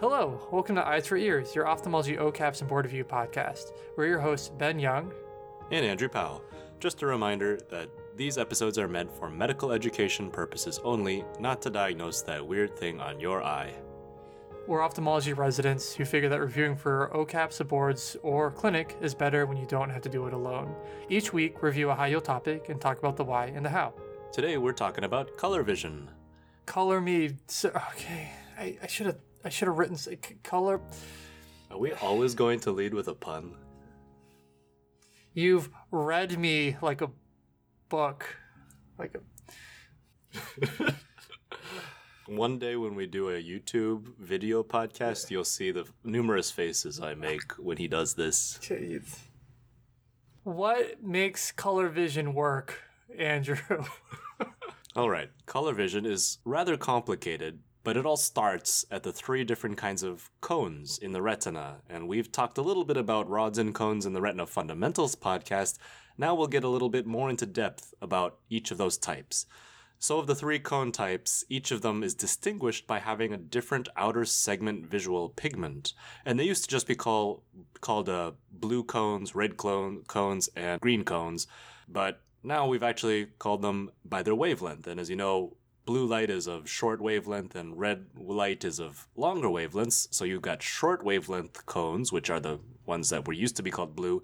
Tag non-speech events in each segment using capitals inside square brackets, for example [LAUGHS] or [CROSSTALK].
Hello, welcome to Eyes for Ears, your ophthalmology OCAPS and Board Review podcast. We're your hosts, Ben Young and Andrew Powell. Just a reminder that these episodes are meant for medical education purposes only, not to diagnose that weird thing on your eye. We're ophthalmology residents who figure that reviewing for OCAPS, boards, or clinic is better when you don't have to do it alone. Each week, review a high yield topic and talk about the why and the how. Today, we're talking about color vision. Color me. So, okay, I, I should have I should have written color. Are we always going to lead with a pun? You've read me like a book, like a. [LAUGHS] One day when we do a YouTube video podcast, you'll see the numerous faces I make when he does this. Jeez. What makes color vision work, Andrew? [LAUGHS] all right, color vision is rather complicated but it all starts at the three different kinds of cones in the retina, and we've talked a little bit about rods and cones in the Retina Fundamentals podcast. Now we'll get a little bit more into depth about each of those types. So, of the three cone types, each of them is distinguished by having a different outer segment visual pigment. And they used to just be call, called uh, blue cones, red clone, cones, and green cones. But now we've actually called them by their wavelength. And as you know, blue light is of short wavelength and red light is of longer wavelengths. So you've got short wavelength cones, which are the ones that were used to be called blue.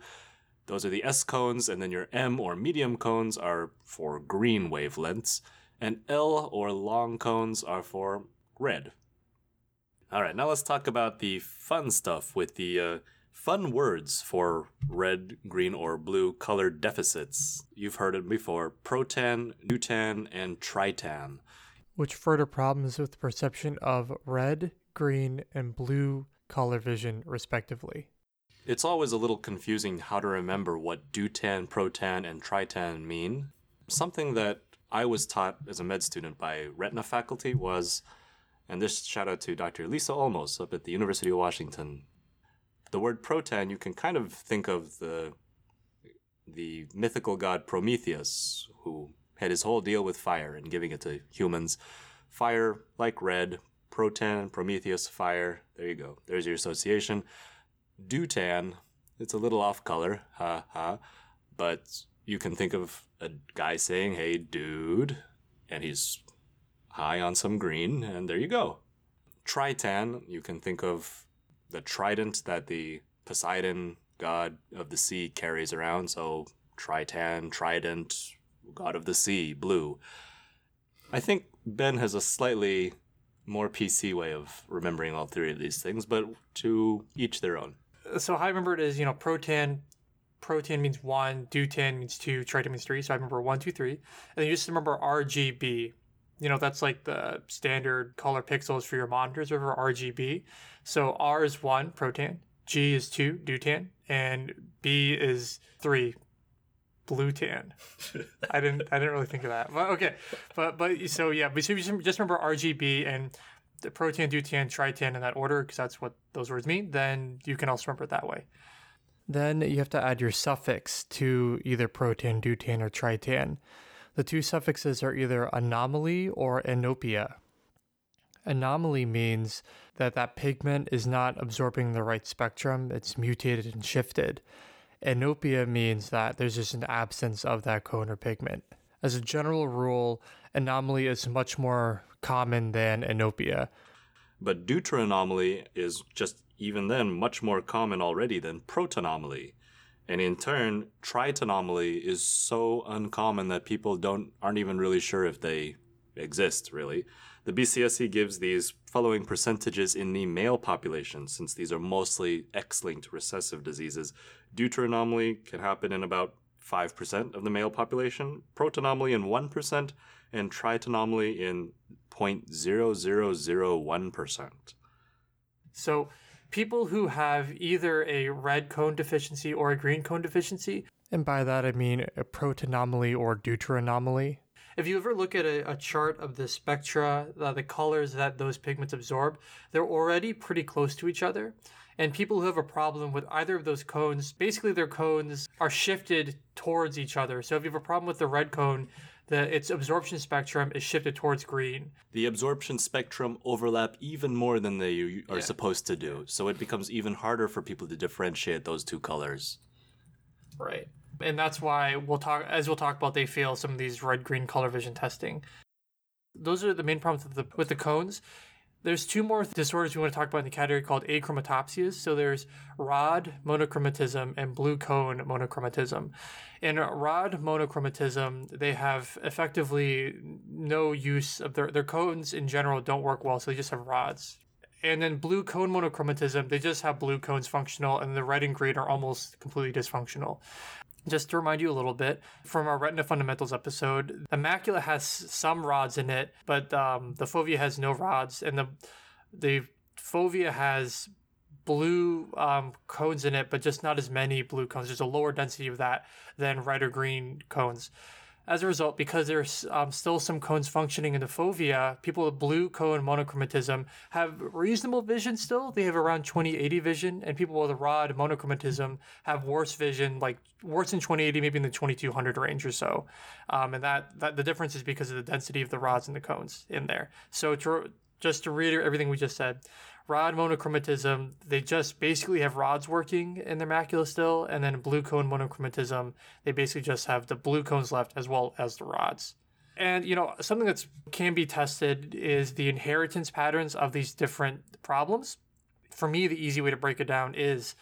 Those are the S cones, and then your M or medium cones are for green wavelengths, and L or long cones are for red. All right, now let's talk about the fun stuff with the uh, fun words for red, green, or blue color deficits. You've heard it before protan, deutan, and tritan. Which further problems with the perception of red, green, and blue color vision, respectively. It's always a little confusing how to remember what deutan, protan, and tritan mean. Something that I was taught as a med student by retina faculty was, and this shout out to Dr. Lisa Olmos up at the University of Washington, the word protan, you can kind of think of the the mythical god Prometheus, who had his whole deal with fire and giving it to humans. Fire, like red, protan, Prometheus, fire. There you go. There's your association. Deutan, it's a little off color, ha ha, but you can think of a guy saying, hey, dude, and he's high on some green, and there you go. Tritan, you can think of the trident that the Poseidon, god of the sea, carries around. So Tritan, trident, god of the sea, blue. I think Ben has a slightly more PC way of remembering all three of these things, but to each their own. So I remember it is, you know, protan, protan means one, deutan means two, tritan means three. So I remember one, two, three. And then you just remember RGB, you know, that's like the standard color pixels for your monitors over RGB. So R is one, protan, G is two, deutan, and B is three, blue tan. [LAUGHS] I didn't I didn't really think of that. But okay. But but so yeah, but so you just remember RGB and the protan, deutan, tritan in that order because that's what those words mean, then you can also remember it that way. Then you have to add your suffix to either protan, deutan, or tritan. The two suffixes are either anomaly or anopia. Anomaly means that that pigment is not absorbing the right spectrum, it's mutated and shifted. Anopia means that there's just an absence of that cone or pigment. As a general rule, anomaly is much more common than anopia. But deuteranomaly is just even then much more common already than protanomaly. And in turn, tritanomaly is so uncommon that people don't aren't even really sure if they exist, really. The BCSC gives these following percentages in the male population, since these are mostly X-linked recessive diseases. Deuteranomaly can happen in about 5% of the male population, protanomaly in 1%, and tritanomaly in 0.0001%. So people who have either a red cone deficiency or a green cone deficiency, and by that I mean a protanomaly or deuteranomaly. If you ever look at a, a chart of the spectra, uh, the colors that those pigments absorb, they're already pretty close to each other. And people who have a problem with either of those cones, basically their cones are shifted towards each other. So if you have a problem with the red cone, the its absorption spectrum is shifted towards green. The absorption spectrum overlap even more than they are Yeah. supposed to do, so it becomes even harder for people to differentiate those two colors. Right. And that's why we'll talk as we'll talk about they fail some of these red green color vision testing. Those are the main problems with the with the cones. There's two more disorders we want to talk about in the category called achromatopsias. So there's rod monochromatism and blue cone monochromatism. In rod monochromatism, they have effectively no use of their their cones in general don't work well, so they just have rods. And then blue cone monochromatism, they just have blue cones functional, and the red and green are almost completely dysfunctional. Just to remind you a little bit from our retina fundamentals episode, the macula has some rods in it, but um, the fovea has no rods, and the the fovea has blue um, cones in it, but just not as many blue cones. There's a lower density of that than red or green cones. As a result, because there's um, still some cones functioning in the fovea, people with blue cone monochromatism have reasonable vision still. They have around 20/80 vision, and people with rod monochromatism have worse vision, like worse than 20/80, maybe in the 2200 range or so. Um, and that, that the difference is because of the density of the rods and the cones in there. So to, just to reiterate everything we just said, rod monochromatism, they just basically have rods working in their macula still, and then blue cone monochromatism, they basically just have the blue cones left as well as the rods. And you know, something that can be tested is the inheritance patterns of these different problems. For me, the easy way to break it down is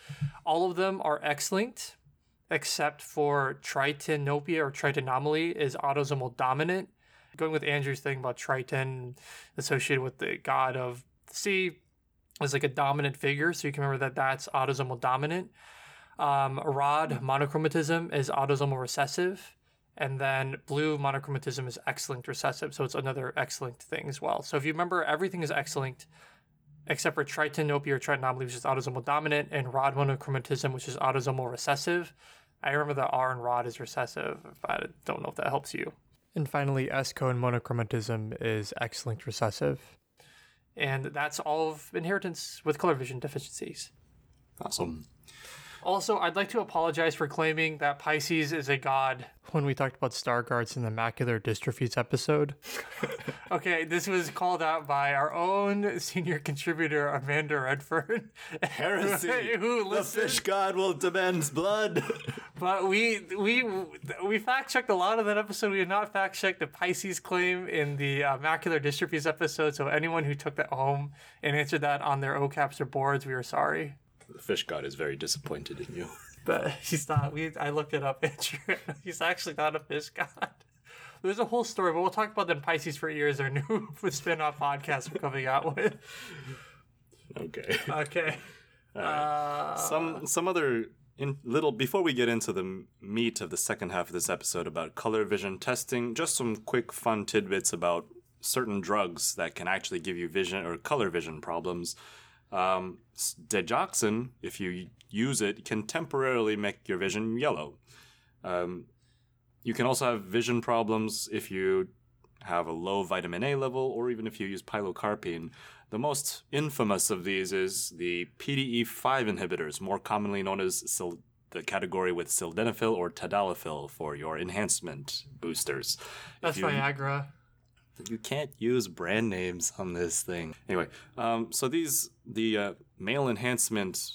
all of them are X-linked, except for tritanopia or tritanomaly is autosomal dominant. Going with Andrew's thing about triton associated with the god of the sea, as like a dominant figure. So you can remember that that's autosomal dominant. Um, rod monochromatism is autosomal recessive. And then blue monochromatism is X-linked recessive. So it's another X-linked thing as well. So if you remember, everything is X-linked except for tritanopia or tritanomaly, which is autosomal dominant, and rod monochromatism, which is autosomal recessive. I remember that R and rod is recessive, but I don't know if that helps you. And finally, S cone monochromatism is X linked recessive. And that's all of inheritance with color vision deficiencies. Awesome. Also, I'd like to apologize for claiming that Pisces is a god when we talked about Stargardt's in the macular dystrophies episode. [LAUGHS] okay, this was called out by our own senior contributor, Amanda Redford. Heresy. [LAUGHS] who the fish god will demand blood. [LAUGHS] but we we we fact checked a lot of that episode. We did not fact check the Pisces claim in the uh, macular dystrophies episode. So anyone who took that home and answered that on their OCAPs or boards, we are sorry. The fish god is very disappointed in you. [LAUGHS] But he's not. We I looked it up, [LAUGHS] Andrew. He's actually not a fish god. There's a whole story, but we'll talk about them Pisces for years. Our [LAUGHS] new spin-off podcast we're coming out with. Okay. Okay. Uh, some some other in little before we get into the meat of the second half of this episode about color vision testing just some quick fun tidbits about certain drugs that can actually give you vision or color vision problems um, digoxin if you use it can temporarily make your vision yellow um, you can also have vision problems if you have a low vitamin A level or even if you use pilocarpine. The most infamous of these is the PDE5 inhibitors, more commonly known as sil- the category with sildenafil or tadalafil for your enhancement boosters. that's you- Viagra. You can't use brand names on this thing. Anyway, um, so these the uh, male enhancement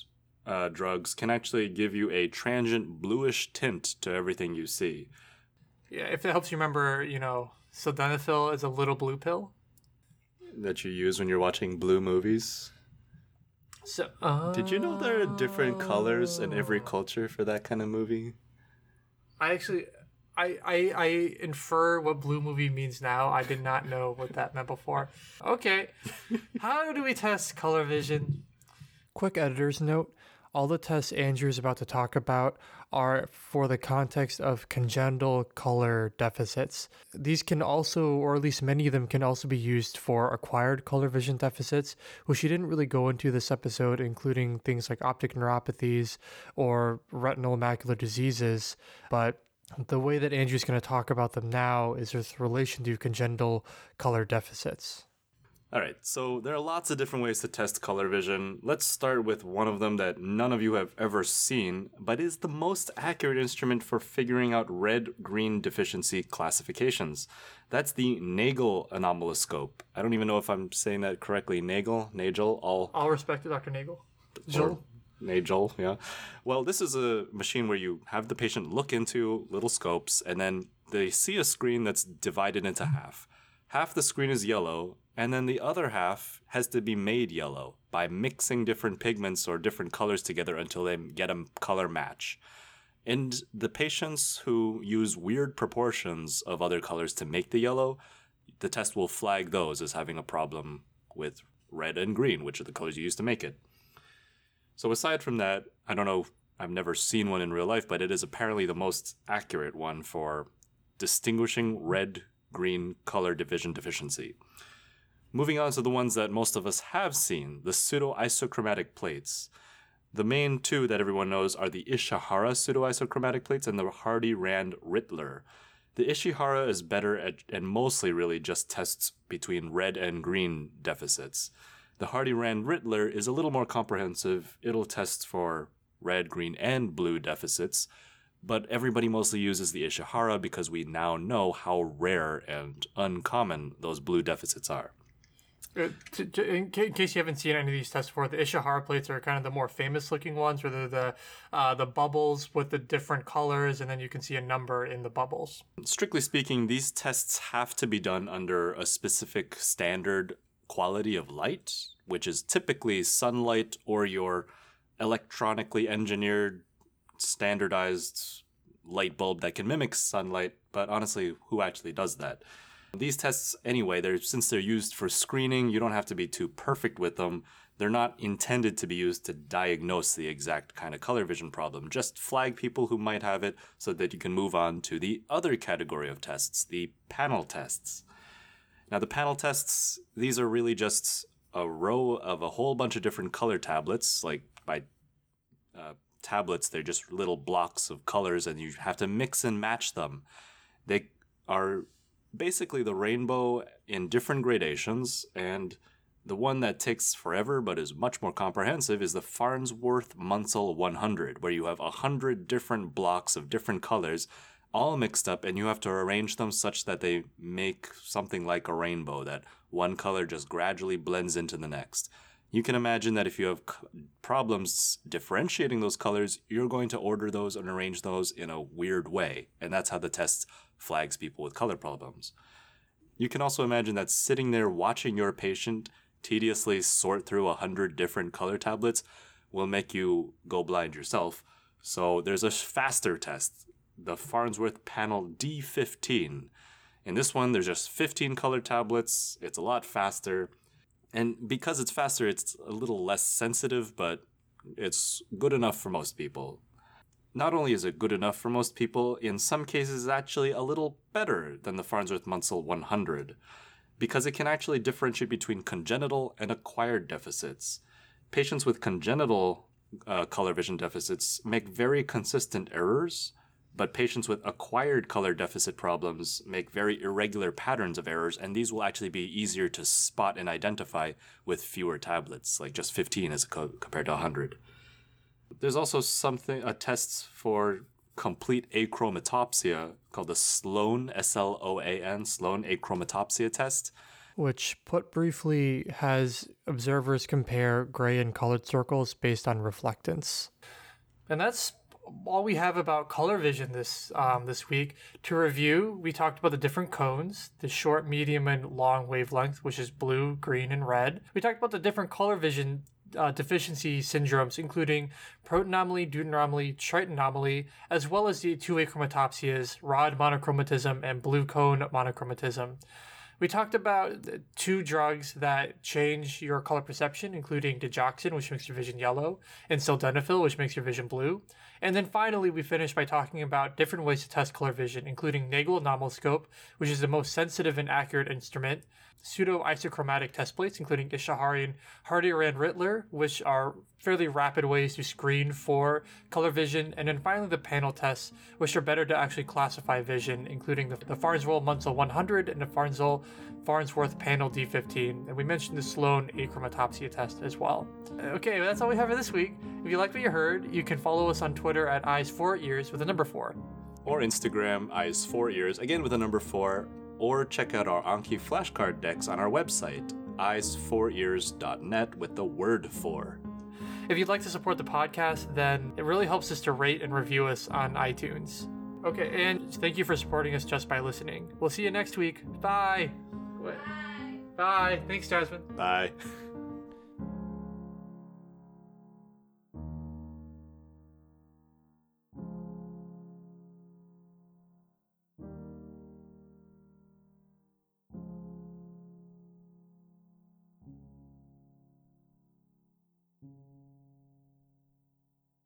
uh, drugs can actually give you a transient bluish tint to everything you see. Yeah, if it helps you remember, you know, sildenafil is a little blue pill. that you use when you're watching blue movies. So Did you know there are different colors in every culture for that kind of movie? I actually, I, I, I infer what blue movie means now. I did not know what that meant before. Okay, how do we test color vision? Quick editor's note. All the tests Andrew is about to talk about are for the context of congenital color deficits. These can also, or at least many of them, can also be used for acquired color vision deficits, which he didn't really go into this episode, including things like optic neuropathies or retinal macular diseases. But the way that Andrew's going to talk about them now is with relation to congenital color deficits. All right, so there are lots of different ways to test color vision. Let's start with one of them that none of you have ever seen, but is the most accurate instrument for figuring out red green deficiency classifications. That's the Nagel anomaliscope. I don't even know if I'm saying that correctly. Nagel, Nagel, all All respect to Dr. Nagel. Jill. Nagel, yeah. Well, this is a machine where you have the patient look into little scopes and then they see a screen that's divided into half. Half the screen is yellow, and then the other half has to be made yellow by mixing different pigments or different colors together until they get a color match. And the patients who use weird proportions of other colors to make the yellow, the test will flag those as having a problem with red and green, which are the colors you use to make it. So aside from that, I don't know, I've never seen one in real life, but it is apparently the most accurate one for distinguishing red green color division deficiency. Moving on to the ones that most of us have seen, the pseudo-isochromatic plates. The main two that everyone knows are the Ishihara pseudo-isochromatic plates and the Hardy-Rand Rittler. The Ishihara is better at, and mostly really just tests between red and green deficits. The Hardy-Rand Rittler is a little more comprehensive. It'll test for red, green, and blue deficits, but everybody mostly uses the Ishihara because we now know how rare and uncommon those blue deficits are. Uh, to, to, in, ca- in case you haven't seen any of these tests before, the Ishihara plates are kind of the more famous looking ones, where they're the uh, the bubbles with the different colors, and then you can see a number in the bubbles. Strictly speaking, these tests have to be done under a specific standard quality of light, which is typically sunlight or your electronically engineered standardized light bulb that can mimic sunlight, but honestly, who actually does that? These tests, anyway, they're since they're used for screening, you don't have to be too perfect with them. They're not intended to be used to diagnose the exact kind of color vision problem. Just flag people who might have it so that you can move on to the other category of tests, the panel tests. Now, the panel tests, these are really just a row of a whole bunch of different color tablets. Like by uh, tablets, they're just little blocks of colors, and you have to mix and match them. They are basically the rainbow in different gradations, and the one that takes forever but is much more comprehensive is the Farnsworth Munsell 100, where you have 100 different blocks of different colors all mixed up, and you have to arrange them such that they make something like a rainbow, that one color just gradually blends into the next. You can imagine that if you have problems differentiating those colors, you're going to order those and arrange those in a weird way, and that's how the test flags people with color problems. You can also imagine that sitting there watching your patient tediously sort through a hundred different color tablets will make you go blind yourself. So there's a faster test, the Farnsworth Panel D15. In this one, there's just 15 color tablets. It's a lot faster. And because it's faster, it's a little less sensitive, but it's good enough for most people. Not only is it good enough for most people, in some cases, it's actually a little better than the Farnsworth Munsell 100 because it can actually differentiate between congenital and acquired deficits. Patients with congenital uh, color vision deficits make very consistent errors, but patients with acquired color deficit problems make very irregular patterns of errors, and these will actually be easier to spot and identify with fewer tablets, like just 15 as co- compared to 100. There's also something, uh, a test for complete achromatopsia called the Sloan, S L O A N, Sloan achromatopsia test. Which, put briefly, has observers compare gray and colored circles based on reflectance. And that's all we have about color vision this um, this week. To review, we talked about the different cones, the short, medium, and long wavelength, which is blue, green, and red. We talked about the different color vision uh, deficiency syndromes, including protanomaly, deuteranomaly, tritanomaly, as well as the two achromatopsias, rod monochromatism and blue cone monochromatism. We talked about two drugs that change your color perception, including digoxin, which makes your vision yellow, and sildenafil, which makes your vision blue. And then finally, we finished by talking about different ways to test color vision, including Nagel anomaliscope, which is the most sensitive and accurate instrument, pseudo isochromatic test plates, including Ishihara and Hardy-Rand Rittler, which are fairly rapid ways to screen for color vision. And then finally, the panel tests, which are better to actually classify vision, including the, the Farnsworth Munsell 100 and the Farnsworth Farnsworth Panel D15. And we mentioned the Sloan achromatopsia test as well. Okay, well, that's all we have for this week. If you liked what you heard, you can follow us on Twitter at eyes four ears with a number four. Or Instagram, eyes four ears, again with a number four, or check out our Anki flashcard decks on our website, eyes4ears.net with the word for. If you'd like to support the podcast, then it really helps us to rate and review us on iTunes. Okay, and thank you for supporting us just by listening. We'll see you next week. Bye. Bye. Bye. Thanks, Jasmine. Bye. [LAUGHS]